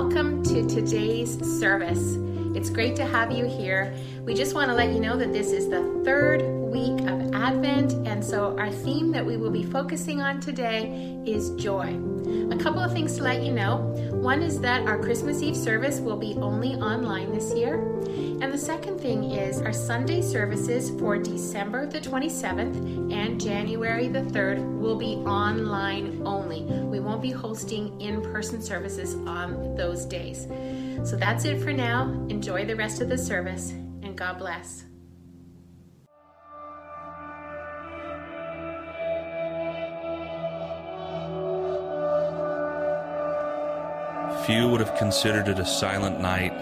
welcome to today's service. It's great to have you here. We just want to let you know that this is the third week of Advent, and so our theme that we will be focusing on today is joy. A couple of things to let you know. One is that our Christmas Eve service will be only online this year. And the second thing is our Sunday services for December the 27th and January the 3rd will be online only. We won't be hosting in person services on those days. So that's it for now. Enjoy the rest of the service and God bless. Few would have considered it a silent night,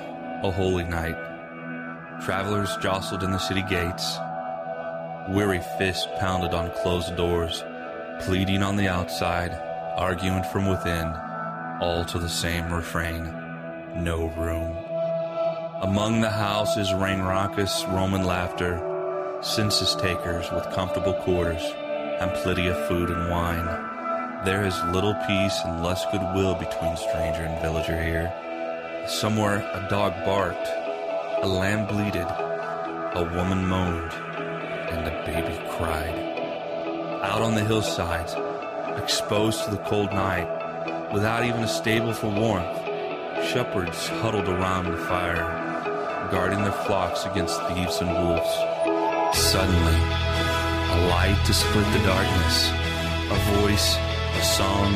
a holy night. Travelers jostled in the city gates. Weary fists pounded on closed doors, pleading on the outside, arguing from within, all to the same refrain no room. Among the houses rang raucous Roman laughter, census takers with comfortable quarters and plenty of food and wine. There is little peace and less goodwill between stranger and villager here. Somewhere a dog barked, a lamb bleated, a woman moaned, and a baby cried. Out on the hillsides, exposed to the cold night, without even a stable for warmth, shepherds huddled around the fire, guarding their flocks against thieves and wolves. Suddenly, a light to split the darkness, a voice a song,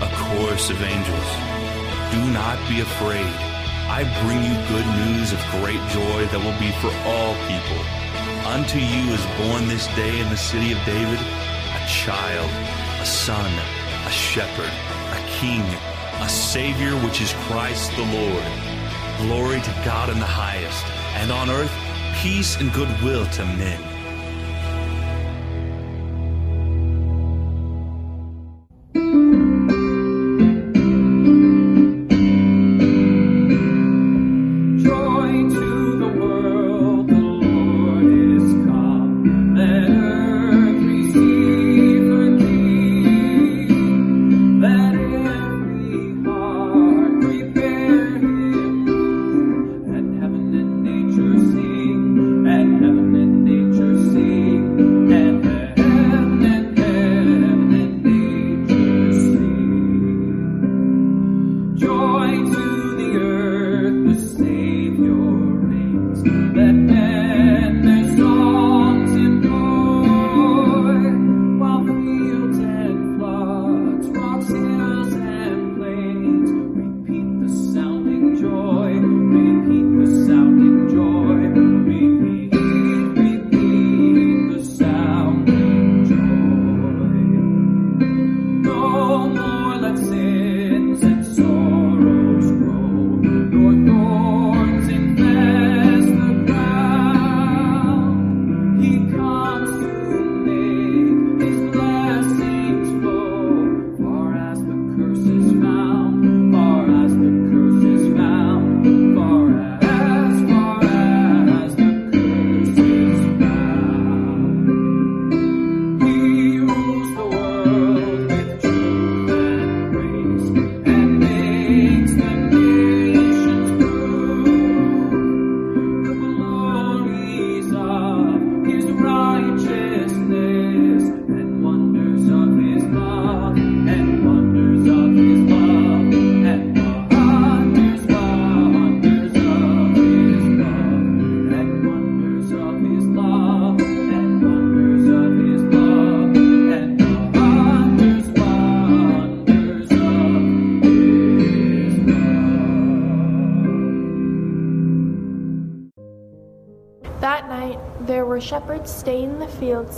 a chorus of angels. Do not be afraid. I bring you good news of great joy that will be for all people. Unto you is born this day in the city of David a child, a son, a shepherd, a king, a savior, which is Christ the Lord. Glory to God in the highest, and on earth peace and goodwill to men.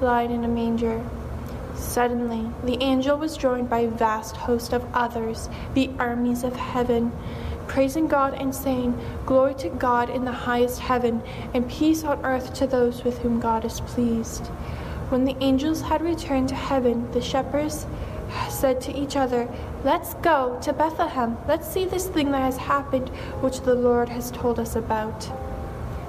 lying in a manger. Suddenly, the angel was joined by a vast host of others, the armies of heaven. praising God and saying, Glory to God in the highest heaven, and peace on earth to those with whom God is pleased. When the angels had returned to heaven, the shepherds said to each other, Let's go to Bethlehem. Let's see this thing that has happened, which the Lord has told us about.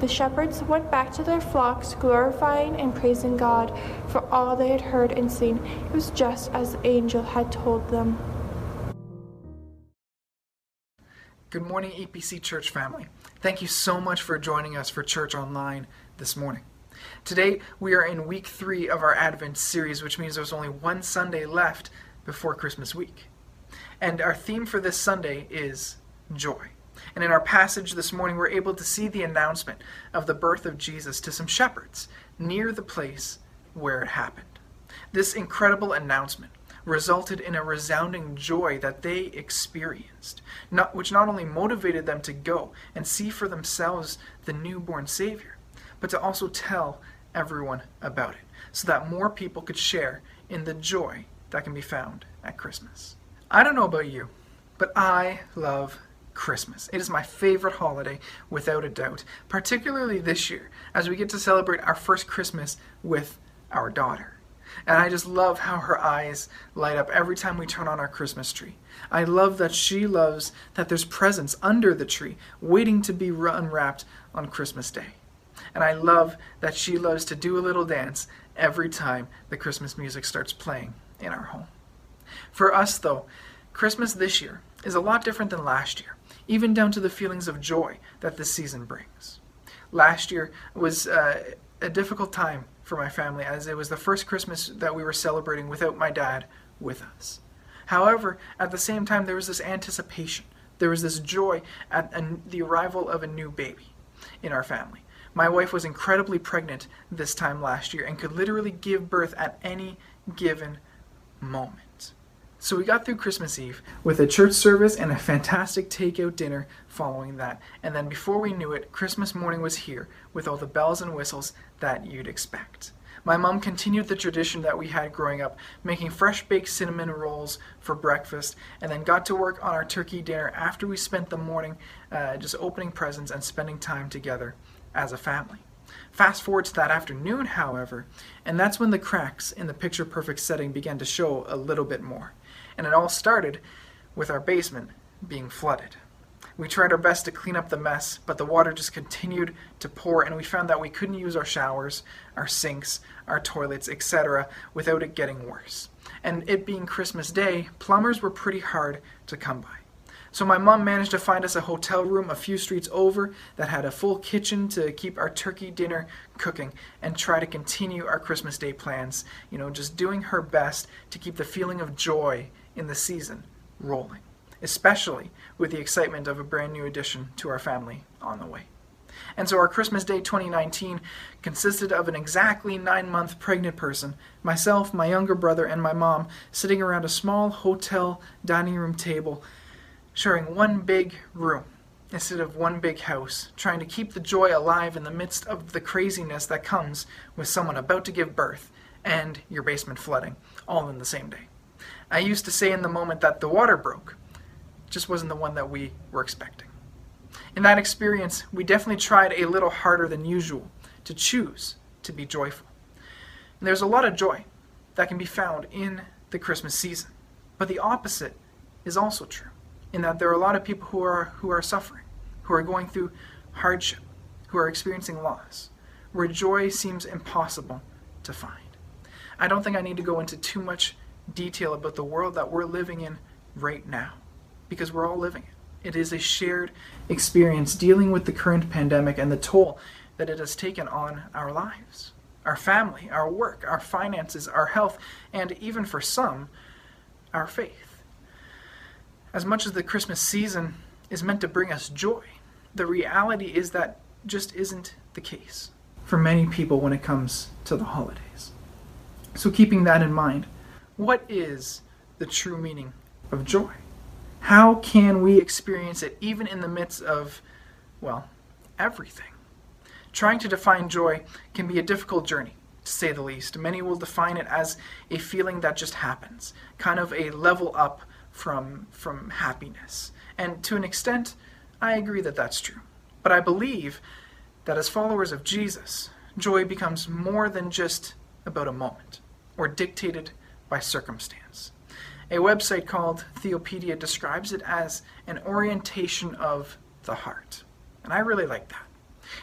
The shepherds went back to their flocks, glorifying and praising God for all they had heard and seen. It was just as the angel had told them. Good morning, EPC Church family. Thank you so much for joining us for Church Online this morning. Today, we are in week three of our Advent series, which means there's only one Sunday left before Christmas week. And our theme for this Sunday is joy. And in our passage this morning, we're able to see the announcement of the birth of Jesus to some shepherds near the place where it happened. This incredible announcement resulted in a resounding joy that they experienced, not, which not only motivated them to go and see for themselves the newborn Savior, but to also tell everyone about it, so that more people could share in the joy that can be found at Christmas. I don't know about you, but I love Christmas. It is my favorite holiday, without a doubt, particularly this year, as we get to celebrate our first Christmas with our daughter. And I just love how her eyes light up every time we turn on our Christmas tree. I love that she loves that there's presents under the tree waiting to be unwrapped on Christmas Day. And I love that she loves to do a little dance every time the Christmas music starts playing in our home. For us, though, Christmas this year is a lot different than last year, even down to the feelings of joy that this season brings. Last year was uh, a difficult time for my family as it was the first Christmas that we were celebrating without my dad with us. However, at the same time, there was this anticipation. There was this joy at the arrival of a new baby in our family. My wife was incredibly pregnant this time last year and could literally give birth at any given moment. So we got through Christmas Eve with a church service and a fantastic takeout dinner following that. And then before we knew it, Christmas morning was here with all the bells and whistles that you'd expect. My mom continued the tradition that we had growing up, making fresh baked cinnamon rolls for breakfast, and then got to work on our turkey dinner after we spent the morning uh, just opening presents and spending time together as a family. Fast forward to that afternoon, however, and that's when the cracks in the picture perfect setting began to show a little bit more and it all started with our basement being flooded. We tried our best to clean up the mess, but the water just continued to pour, and we found that we couldn't use our showers, our sinks, our toilets, etc., without it getting worse. And it being Christmas Day, plumbers were pretty hard to come by. So my mom managed to find us a hotel room a few streets over that had a full kitchen to keep our turkey dinner cooking and try to continue our Christmas Day plans, you know, just doing her best to keep the feeling of joy in the season rolling, especially with the excitement of a brand new addition to our family on the way. And so our Christmas Day 2019 consisted of an exactly nine month pregnant person, myself, my younger brother, and my mom sitting around a small hotel dining room table, sharing one big room instead of one big house, trying to keep the joy alive in the midst of the craziness that comes with someone about to give birth and your basement flooding, all in the same day. I used to say in the moment that the water broke. Just wasn't the one that we were expecting. In that experience, we definitely tried a little harder than usual to choose to be joyful. And there's a lot of joy that can be found in the Christmas season. But the opposite is also true, in that there are a lot of people who are, who are suffering, who are going through hardship, who are experiencing loss, where joy seems impossible to find. I don't think I need to go into too much detail about the world that we're living in right now because we're all living it. It is a shared experience dealing with the current pandemic and the toll that it has taken on our lives, our family, our work, our finances, our health, and even for some, our faith. As much as the Christmas season is meant to bring us joy, the reality is that just isn't the case for many people when it comes to the holidays. So, keeping that in mind, what is the true meaning of joy? How can we experience it even in the midst of, well, everything? Trying to define joy can be a difficult journey, to say the least. Many will define it as a feeling that just happens, kind of a level up from, from happiness. And to an extent, I agree that that's true. But I believe that as followers of Jesus, joy becomes more than just about a moment or dictated by circumstance. A website called Theopedia describes it as an orientation of the heart. And I really like that.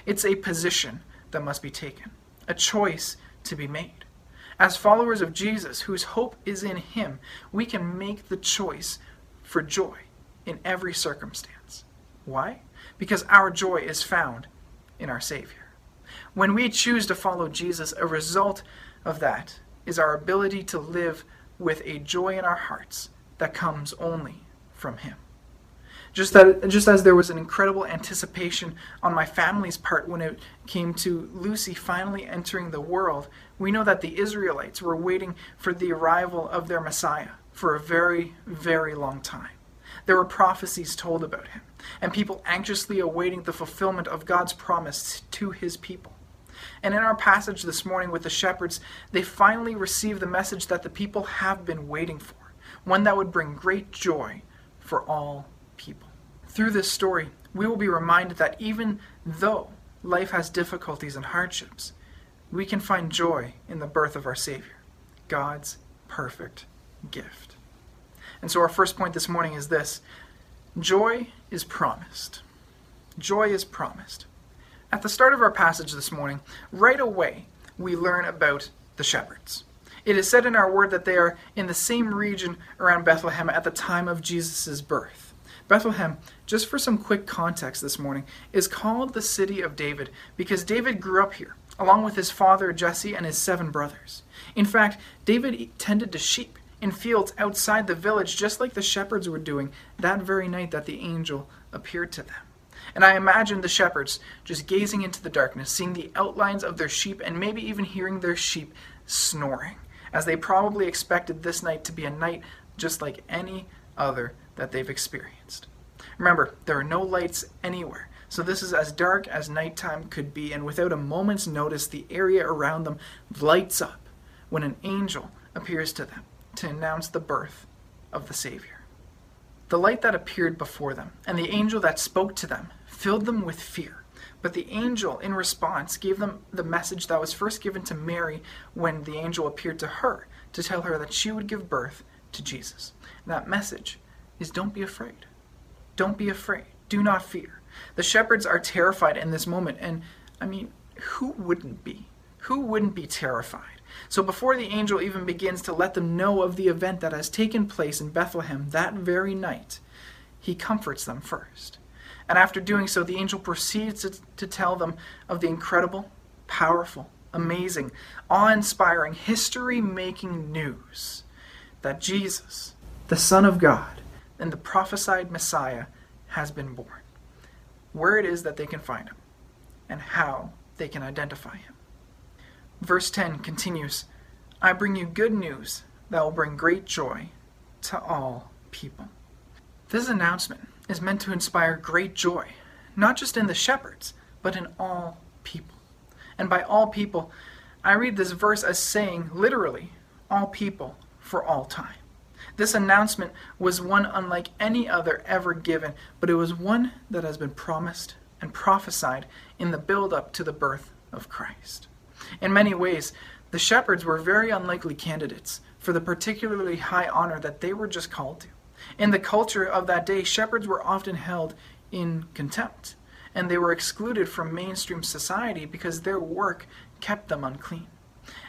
It's a position that must be taken, a choice to be made. As followers of Jesus, whose hope is in Him, we can make the choice for joy in every circumstance. Why? Because our joy is found in our Savior. When we choose to follow Jesus, a result of that is our ability to live with a joy in our hearts that comes only from Him. Just, that, just as there was an incredible anticipation on my family's part when it came to Lucy finally entering the world, we know that the Israelites were waiting for the arrival of their Messiah for a very, very long time. There were prophecies told about him, and people anxiously awaiting the fulfillment of God's promise to his people. And in our passage this morning with the shepherds, they finally receive the message that the people have been waiting for, one that would bring great joy for all people. Through this story, we will be reminded that even though life has difficulties and hardships, we can find joy in the birth of our Savior, God's perfect gift. And so, our first point this morning is this joy is promised. Joy is promised. At the start of our passage this morning, right away, we learn about the shepherds. It is said in our word that they are in the same region around Bethlehem at the time of Jesus' birth. Bethlehem, just for some quick context this morning, is called the city of David because David grew up here, along with his father Jesse and his seven brothers. In fact, David tended to sheep in fields outside the village, just like the shepherds were doing that very night that the angel appeared to them. And I imagine the shepherds just gazing into the darkness, seeing the outlines of their sheep, and maybe even hearing their sheep snoring, as they probably expected this night to be a night just like any other that they've experienced. Remember, there are no lights anywhere, so this is as dark as nighttime could be, and without a moment's notice, the area around them lights up when an angel appears to them to announce the birth of the Savior. The light that appeared before them and the angel that spoke to them filled them with fear. But the angel, in response, gave them the message that was first given to Mary when the angel appeared to her to tell her that she would give birth to Jesus. And that message is don't be afraid. Don't be afraid. Do not fear. The shepherds are terrified in this moment, and I mean, who wouldn't be? Who wouldn't be terrified? So before the angel even begins to let them know of the event that has taken place in Bethlehem that very night, he comforts them first. And after doing so, the angel proceeds to, tell them of the incredible, powerful, amazing, awe inspiring, history making news that Jesus, the Son of God, and the prophesied Messiah has been born. Where it is that they can find him, and how they can identify him. Verse 10 continues I bring you good news that will bring great joy to all people. This announcement is meant to inspire great joy, not just in the shepherds, but in all people. And by all people, I read this verse as saying, literally, all people for all time. This announcement was one unlike any other ever given, but it was one that has been promised and prophesied in the build up to the birth of Christ. In many ways, the shepherds were very unlikely candidates for the particularly high honor that they were just called to. In the culture of that day, shepherds were often held in contempt, and they were excluded from mainstream society because their work kept them unclean.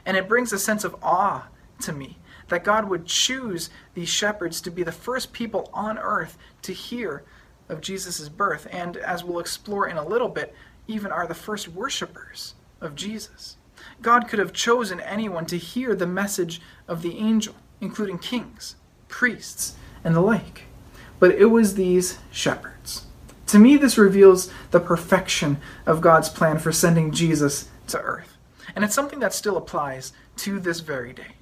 And it brings a sense of awe to me that God would choose these shepherds to be the first people on earth to hear of Jesus' birth, and as we'll explore in a little bit, even are the first worshippers of Jesus. God could have chosen anyone to hear the message of the angel, including kings, priests, and the like. But it was these shepherds. To me, this reveals the perfection of God's plan for sending Jesus to earth. And it's something that still applies to this very day.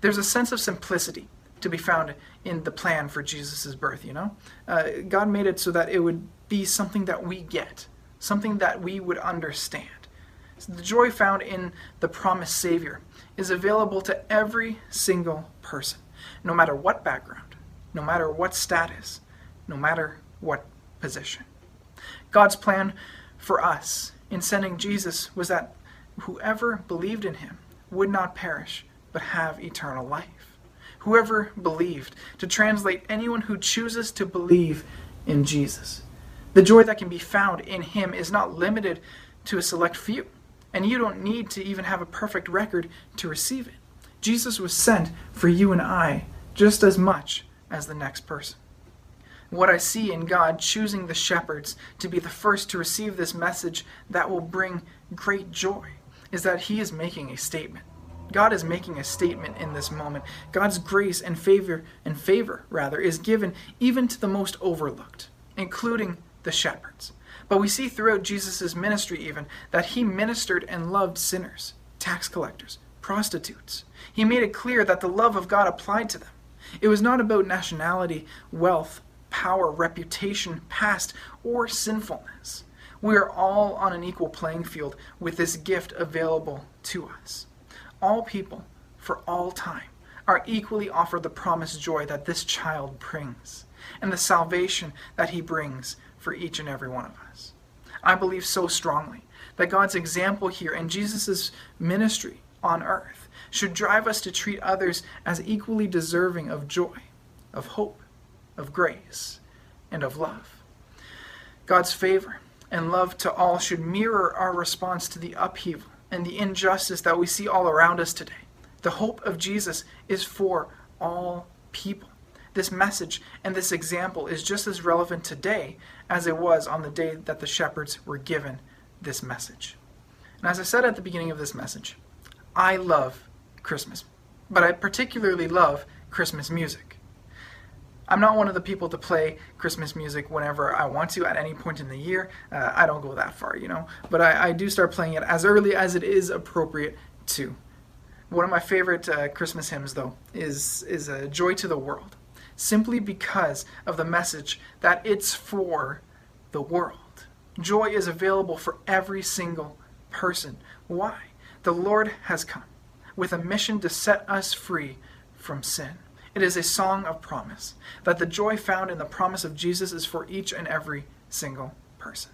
There's a sense of simplicity to be found in the plan for Jesus' birth, you know? Uh, God made it so that it would be something that we get, something that we would understand. So the joy found in the promised Savior is available to every single person, no matter what background, no matter what status, no matter what position. God's plan for us in sending Jesus was that whoever believed in him would not perish, but have eternal life. Whoever believed, to translate anyone who chooses to believe in Jesus. The joy that can be found in him is not limited to a select few, and you don't need to even have a perfect record to receive it. Jesus was sent for you and I just as much as the next person. What I see in God choosing the shepherds to be the first to receive this message that will bring great joy is that He is making a statement. God is making a statement in this moment. God's grace and favor and favor rather is given even to the most overlooked, including the shepherds. But we see throughout Jesus' ministry even that he ministered and loved sinners, tax collectors, prostitutes. He made it clear that the love of God applied to them. It was not about nationality, wealth, power, reputation, past, or sinfulness. We are all on an equal playing field with this gift available to us. All people, for all time, are equally offered the promised joy that this child brings and the salvation that he brings for each and every one of us. I believe so strongly that God's example here and Jesus' ministry on earth should drive us to treat others as equally deserving of joy, of hope, of grace, and of love. God's favor and love to all should mirror our response to the upheaval and the injustice that we see all around us today. The hope of Jesus is for all people. This message and this example is just as relevant today as it was on the day that the shepherds were given this message. And as I said at the beginning of this message, I love Christmas, but I particularly love Christmas music. I'm not one of the people to play Christmas music whenever I want to at any point in the year. Uh, I don't go that far, you know. But I, I, do start playing it as early as it is appropriate to. One of my favorite uh, Christmas hymns, though, is is uh, "Joy to the World," simply because of the message that it's for the world. Joy is available for every single person. Why? The Lord has come with a mission to set us free from sin. It is a song of promise that the joy found in the promise of Jesus is for each and every single person.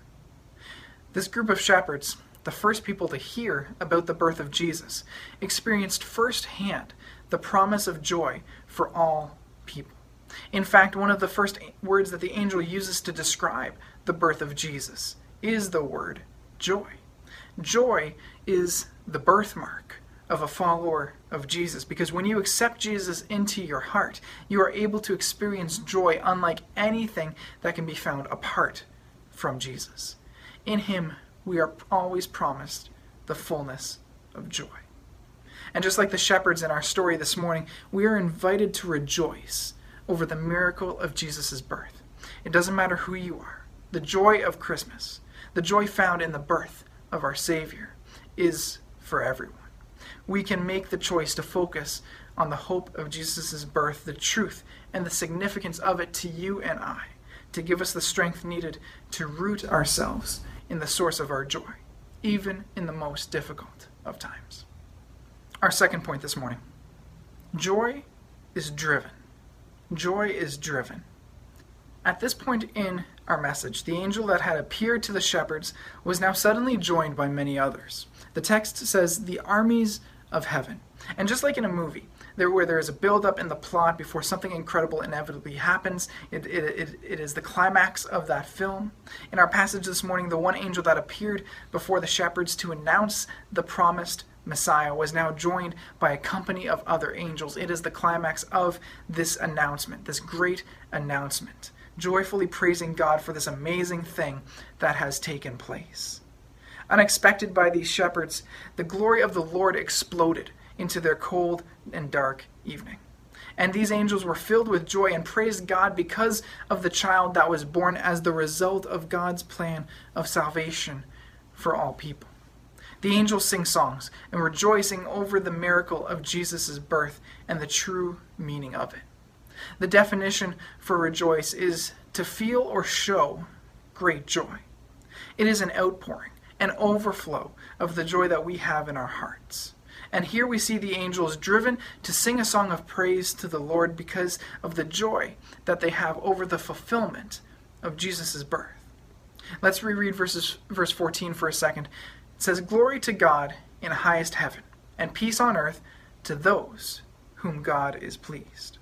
This group of shepherds, the first people to hear about the birth of Jesus, experienced firsthand the promise of joy for all people. In fact, one of the first words that the angel uses to describe the birth of Jesus is the word joy. Joy is the birthmark of a follower of Jesus because when you accept Jesus into your heart, you are able to experience joy unlike anything that can be found apart from Jesus. In Him, we are always promised the fullness of joy. And just like the shepherds in our story this morning, we are invited to rejoice over the miracle of Jesus' birth. It doesn't matter who you are, the joy of Christmas, the joy found in the birth of our Savior, is for everyone we can make the choice to focus on the hope of Jesus' birth, the truth and the significance of it to you and I, to give us the strength needed to root ourselves in the source of our joy, even in the most difficult of times. Our second point this morning joy is driven. Joy is driven. At this point in our message, the angel that had appeared to the shepherds was now suddenly joined by many others. The text says, The armies of heaven. And just like in a movie, there where there is a build-up in the plot before something incredible inevitably happens, it, it, it, it is the climax of that film. In our passage this morning, the one angel that appeared before the shepherds to announce the promised Messiah was now joined by a company of other angels. It is the climax of this announcement, this great announcement, joyfully praising God for this amazing thing that has taken place. Unexpected by these shepherds, the glory of the Lord exploded into their cold and dark evening. And these angels were filled with joy and praised God because of the child that was born as the result of God's plan of salvation for all people. The angels sing songs and rejoicing over the miracle of Jesus' birth and the true meaning of it. The definition for rejoice is to feel or show great joy. It is an outpouring, an overflow of the joy that we have in our hearts. And here we see the angels driven to sing a song of praise to the Lord because of the joy that they have over the fulfillment of Jesus' birth. Let's reread verses, verse 14 for a second. It says, Glory to God in highest heaven, and peace on earth to those whom God is pleased.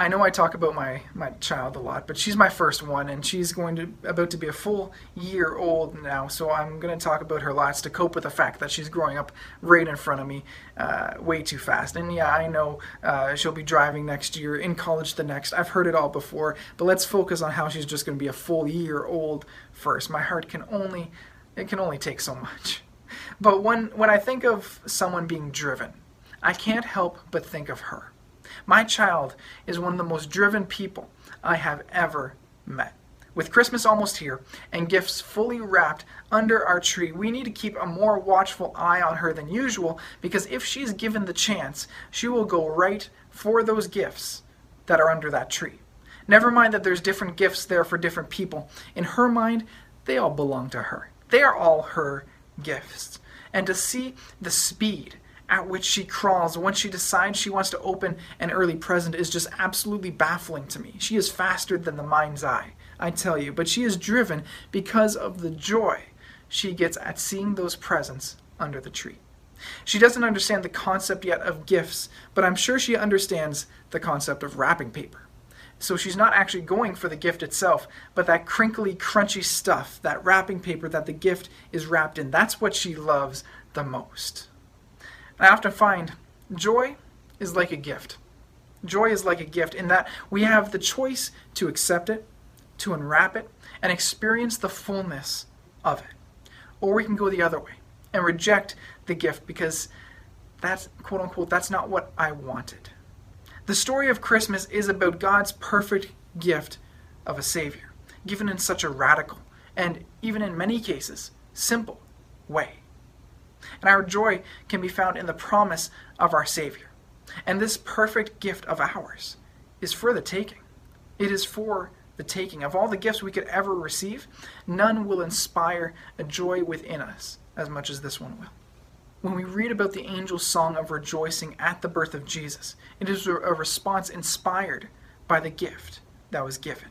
I know I talk about my, my child a lot, but she's my first one, and she's going to about to be a full year old now. So I'm going to talk about her lots to cope with the fact that she's growing up right in front of me, uh, way too fast. And yeah, I know uh, she'll be driving next year, in college the next. I've heard it all before, but let's focus on how she's just going to be a full year old first. My heart can only it can only take so much. But when when I think of someone being driven, I can't help but think of her. My child is one of the most driven people I have ever met. With Christmas almost here and gifts fully wrapped under our tree, we need to keep a more watchful eye on her than usual because if she's given the chance, she will go right for those gifts that are under that tree. Never mind that there's different gifts there for different people. In her mind, they all belong to her. They are all her gifts. And to see the speed at which she crawls once she decides she wants to open an early present is just absolutely baffling to me. She is faster than the mind's eye, I tell you, but she is driven because of the joy she gets at seeing those presents under the tree. She doesn't understand the concept yet of gifts, but I'm sure she understands the concept of wrapping paper. So she's not actually going for the gift itself, but that crinkly, crunchy stuff, that wrapping paper that the gift is wrapped in. That's what she loves the most. I often find joy is like a gift. Joy is like a gift in that we have the choice to accept it, to unwrap it, and experience the fullness of it. Or we can go the other way and reject the gift because that's, quote unquote, that's not what I wanted. The story of Christmas is about God's perfect gift of a Savior, given in such a radical and, even in many cases, simple way. And our joy can be found in the promise of our Savior. And this perfect gift of ours is for the taking. It is for the taking. Of all the gifts we could ever receive, none will inspire a joy within us as much as this one will. When we read about the angel's song of rejoicing at the birth of Jesus, it is a response inspired by the gift that was given.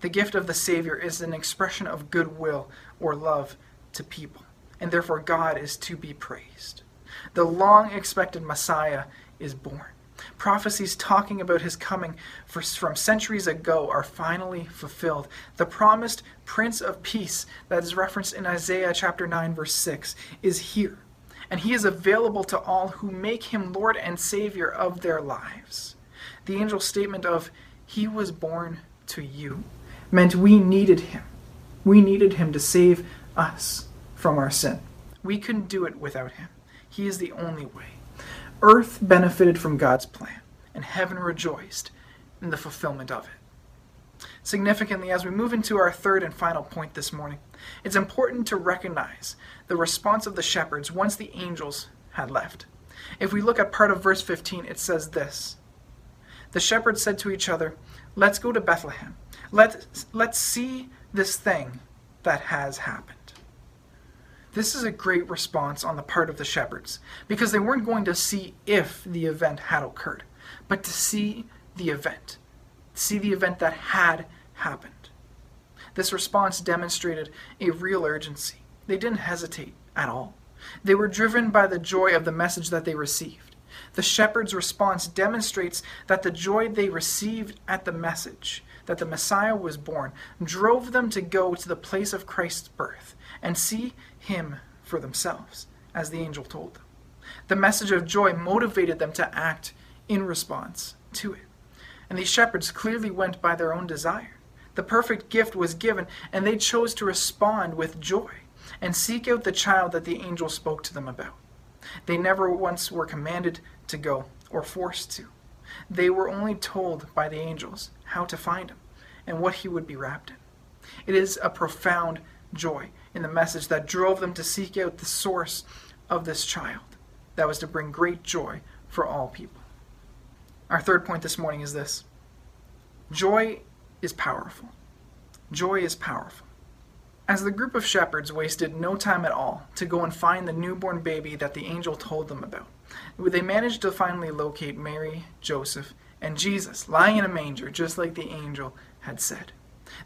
The gift of the Savior is an expression of goodwill or love to people and therefore God is to be praised. The long expected Messiah is born. Prophecies talking about his coming for, from centuries ago are finally fulfilled. The promised Prince of Peace that is referenced in Isaiah chapter 9 verse 6 is here, and he is available to all who make him Lord and Savior of their lives. The angel's statement of he was born to you meant we needed him. We needed him to save us from our sin. We couldn't do it without him. He is the only way. Earth benefited from God's plan, and heaven rejoiced in the fulfillment of it. Significantly, as we move into our third and final point this morning, it's important to recognize the response of the shepherds once the angels had left. If we look at part of verse 15, it says this The shepherds said to each other, Let's go to Bethlehem. Let's let's see this thing that has happened. This is a great response on the part of the shepherds because they weren't going to see if the event had occurred, but to see the event, see the event that had happened. This response demonstrated a real urgency. They didn't hesitate at all. They were driven by the joy of the message that they received. The shepherd's response demonstrates that the joy they received at the message, that the Messiah was born, drove them to go to the place of Christ's birth and see him for themselves, as the angel told them. The message of joy motivated them to act in response to it. And these shepherds clearly went by their own desire. The perfect gift was given, and they chose to respond with joy and seek out the child that the angel spoke to them about. They never once were commanded to go or forced to. They were only told by the angels how to find him and what he would be wrapped in. It is a profound joy in the message that drove them to seek out the source of this child that was to bring great joy for all people. Our third point this morning is this joy is powerful. Joy is powerful. As the group of shepherds wasted no time at all to go and find the newborn baby that the angel told them about, they managed to finally locate Mary, Joseph, and Jesus lying in a manger, just like the angel had said.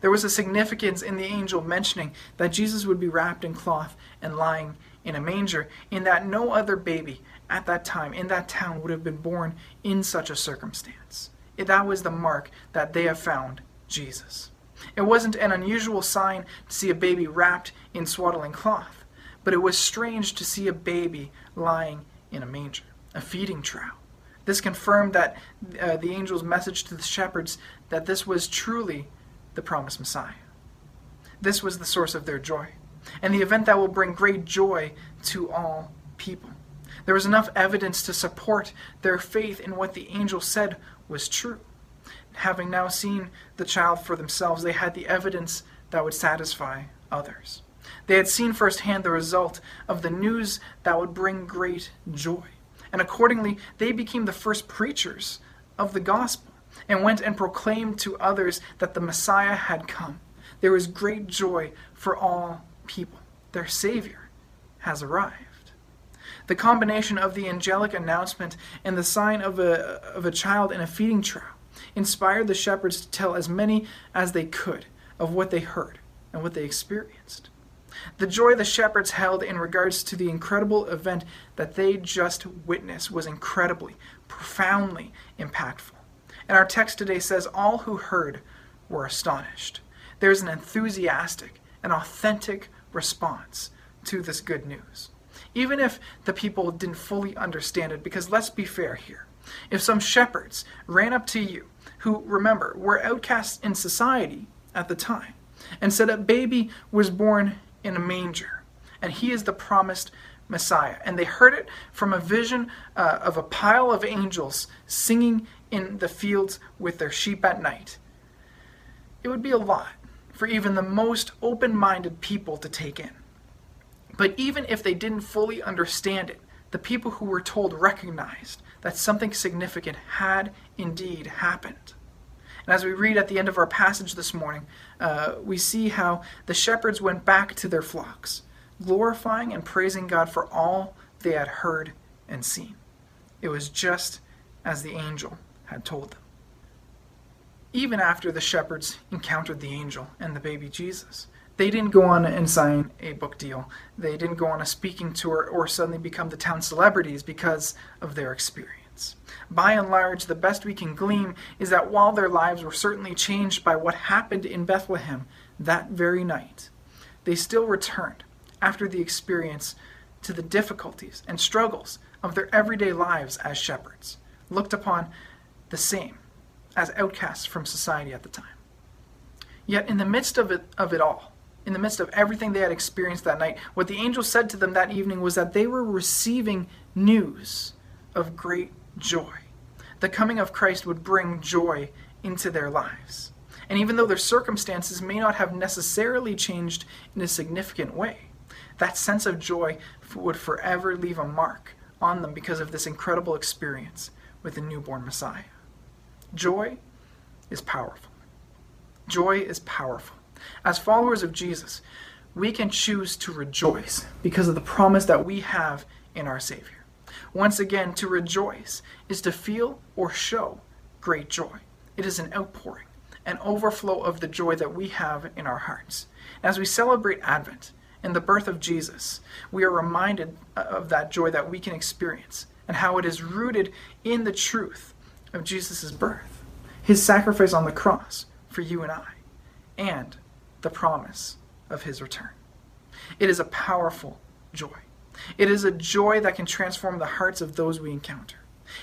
There was a significance in the angel mentioning that Jesus would be wrapped in cloth and lying in a manger, in that no other baby at that time in that town would have been born in such a circumstance. That was the mark that they have found Jesus. It wasn't an unusual sign to see a baby wrapped in swaddling cloth, but it was strange to see a baby lying in a manger, a feeding trough. This confirmed that uh, the angel's message to the shepherds that this was truly the promised Messiah. This was the source of their joy, and the event that will bring great joy to all people. There was enough evidence to support their faith in what the angel said was true. Having now seen the child for themselves, they had the evidence that would satisfy others. They had seen firsthand the result of the news that would bring great joy. And accordingly, they became the first preachers of the gospel and went and proclaimed to others that the Messiah had come. There was great joy for all people. Their Savior has arrived. The combination of the angelic announcement and the sign of a, of a child in a feeding trough inspired the shepherds to tell as many as they could of what they heard and what they experienced. The joy the shepherds held in regards to the incredible event that they just witnessed was incredibly, profoundly impactful. And our text today says, All who heard were astonished. There's an enthusiastic and authentic response to this good news. Even if the people didn't fully understand it, because let's be fair here. If some shepherds ran up to you, who, remember, were outcasts in society at the time, and said a baby was born in a manger, and he is the promised Messiah. And they heard it from a vision uh, of a pile of angels singing in the fields with their sheep at night. It would be a lot for even the most open minded people to take in. But even if they didn't fully understand it, the people who were told recognized that something significant had indeed happened. And as we read at the end of our passage this morning, uh, we see how the shepherds went back to their flocks, glorifying and praising God for all they had heard and seen. It was just as the angel had told them. Even after the shepherds encountered the angel and the baby Jesus, they didn't go on and sign a book deal. They didn't go on a speaking tour or suddenly become the town celebrities because of their experience. By and large, the best we can glean is that while their lives were certainly changed by what happened in Bethlehem that very night, they still returned after the experience to the difficulties and struggles of their everyday lives as shepherds, looked upon the same as outcasts from society at the time. Yet, in the midst of it, of it all, in the midst of everything they had experienced that night, what the angel said to them that evening was that they were receiving news of great joy. The coming of Christ would bring joy into their lives. And even though their circumstances may not have necessarily changed in a significant way, that sense of joy would forever leave a mark on them because of this incredible experience with the newborn Messiah. Joy is powerful. Joy is powerful. As followers of Jesus, we can choose to rejoice because of the promise that we have in our Savior. Once again, to rejoice is to feel or show great joy. It is an outpouring, an overflow of the joy that we have in our hearts. As we celebrate Advent and the birth of Jesus, we are reminded uh, of that joy that we can experience and how it is rooted in the truth of Jesus' birth, his sacrifice on the cross for you and I, and the promise of his return. It is a powerful joy. It is a joy that can transform the hearts of those we encounter.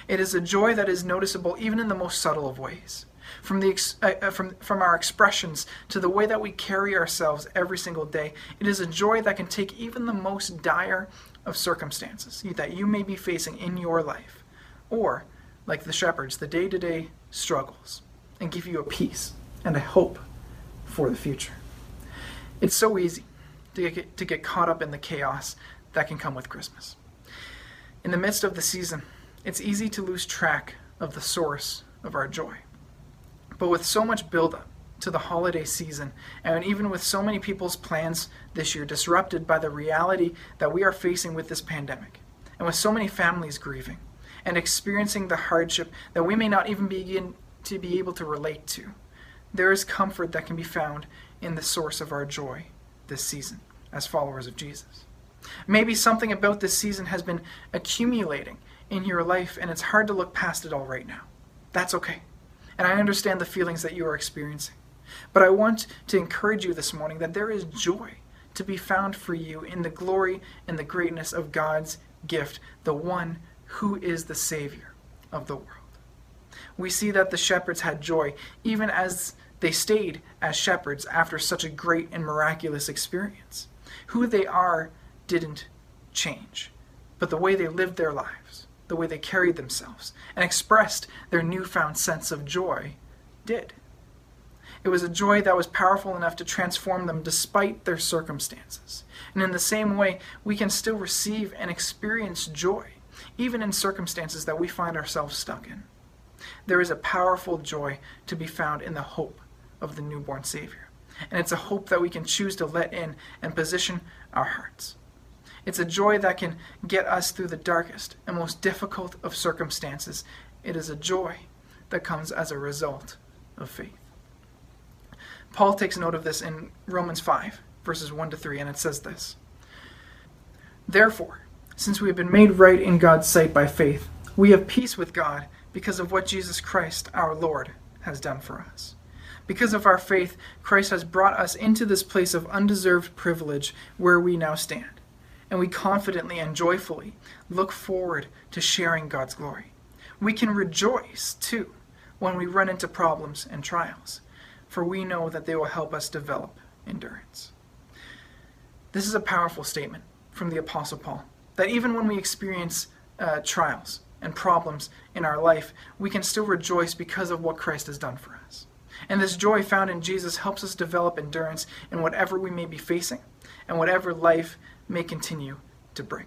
It is a joy that is noticeable even in the most subtle of ways. From, the, uh, uh, from, from our expressions to the way that we carry ourselves every single day, it is a joy that can take even the most dire of circumstances that you may be facing in your life, or, like the shepherds, the day to day struggles, and give you a peace and a hope for the future. It's so easy to get, to get caught up in the chaos that can come with Christmas. In the midst of the season, it's easy to lose track of the source of our joy. But with so much buildup to the holiday season, and even with so many people's plans this year disrupted by the reality that we are facing with this pandemic, and with so many families grieving and experiencing the hardship that we may not even begin to be able to relate to, there is comfort that can be found in the source of our joy this season as followers of Jesus. Maybe something about this season has been accumulating in your life and it's hard to look past it all right now. That's okay. And I understand the feelings that you are experiencing. But I want to encourage you this morning that there is joy to be found for you in the glory and the greatness of God's gift, the one who is the Savior of the world. We see that the shepherds had joy even as they stayed as shepherds after such a great and miraculous experience. Who they are didn't change, but the way they lived their lives, the way they carried themselves, and expressed their newfound sense of joy did. It was a joy that was powerful enough to transform them despite their circumstances. And in the same way, we can still receive and experience joy, even in circumstances that we find ourselves stuck in. There is a powerful joy to be found in the hope of the newborn Savior. And it's a hope that we can choose to let in and position our hearts. It's a joy that can get us through the darkest and most difficult of circumstances. It is a joy that comes as a result of faith. Paul takes note of this in Romans 5, verses 1 to 3, and it says this Therefore, since we have been made right in God's sight by faith, we have peace with God because of what Jesus Christ, our Lord, has done for us. Because of our faith, Christ has brought us into this place of undeserved privilege where we now stand. And we confidently and joyfully look forward to sharing God's glory. We can rejoice, too, when we run into problems and trials, for we know that they will help us develop endurance. This is a powerful statement from the Apostle Paul that even when we experience uh, trials and problems in our life, we can still rejoice because of what Christ has done for us. And this joy found in Jesus helps us develop endurance in whatever we may be facing and whatever life may continue to bring.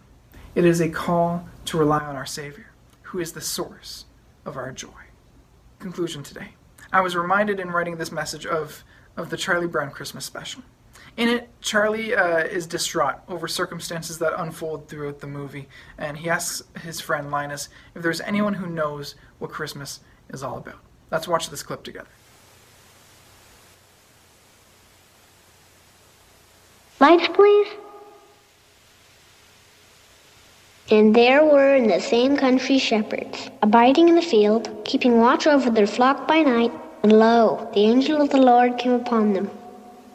It is a call to rely on our Savior, who is the source of our joy. Conclusion today. I was reminded in writing this message of, of the Charlie Brown Christmas special. In it, Charlie uh, is distraught over circumstances that unfold throughout the movie, and he asks his friend Linus if there's anyone who knows what Christmas is all about. Let's watch this clip together. Lights, please. And there were in the same country shepherds, abiding in the field, keeping watch over their flock by night. And lo, the angel of the Lord came upon them.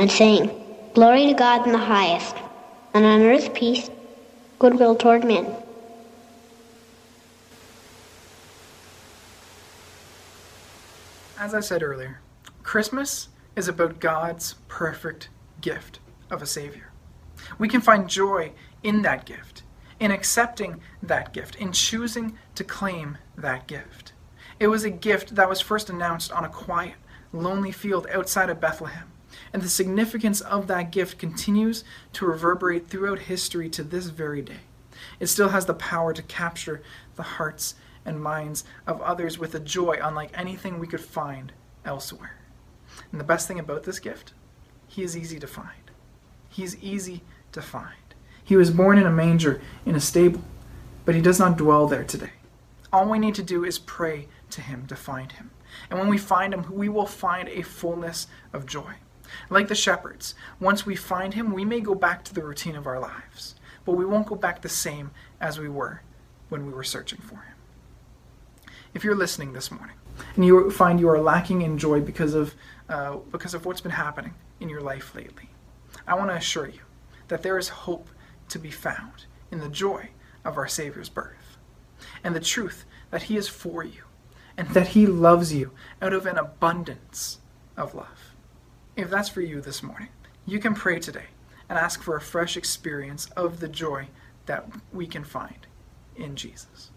and saying, Glory to God in the highest, and on earth peace, goodwill toward men. As I said earlier, Christmas is about God's perfect gift of a Savior. We can find joy in that gift, in accepting that gift, in choosing to claim that gift. It was a gift that was first announced on a quiet, lonely field outside of Bethlehem, and the significance of that gift continues to reverberate throughout history to this very day. It still has the power to capture the hearts and minds of others with a joy unlike anything we could find elsewhere. And the best thing about this gift he is easy to find. He is easy to find. He was born in a manger in a stable, but he does not dwell there today. All we need to do is pray to him to find him. And when we find him, we will find a fullness of joy. Like the shepherds, once we find him, we may go back to the routine of our lives, but we won't go back the same as we were when we were searching for him. If you're listening this morning and you find you are lacking in joy because of, uh, because of what's been happening, in your life lately. I want to assure you that there is hope to be found in the joy of our Savior's birth, and the truth that He is for you, and that He loves you out of an abundance of love. If that's for you this morning, you can pray today and ask for a fresh experience of the joy that we can find in Jesus.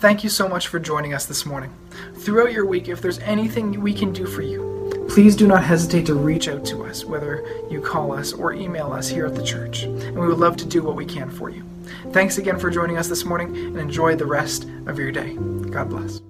Thank you so much for joining us this morning. Throughout your week, if there's anything we can do for you, please do not hesitate to reach out to us, whether you call us or email us here at the church, and we would love to do what we can for you. Thanks again for joining us this morning, and enjoy the rest of your day. God bless.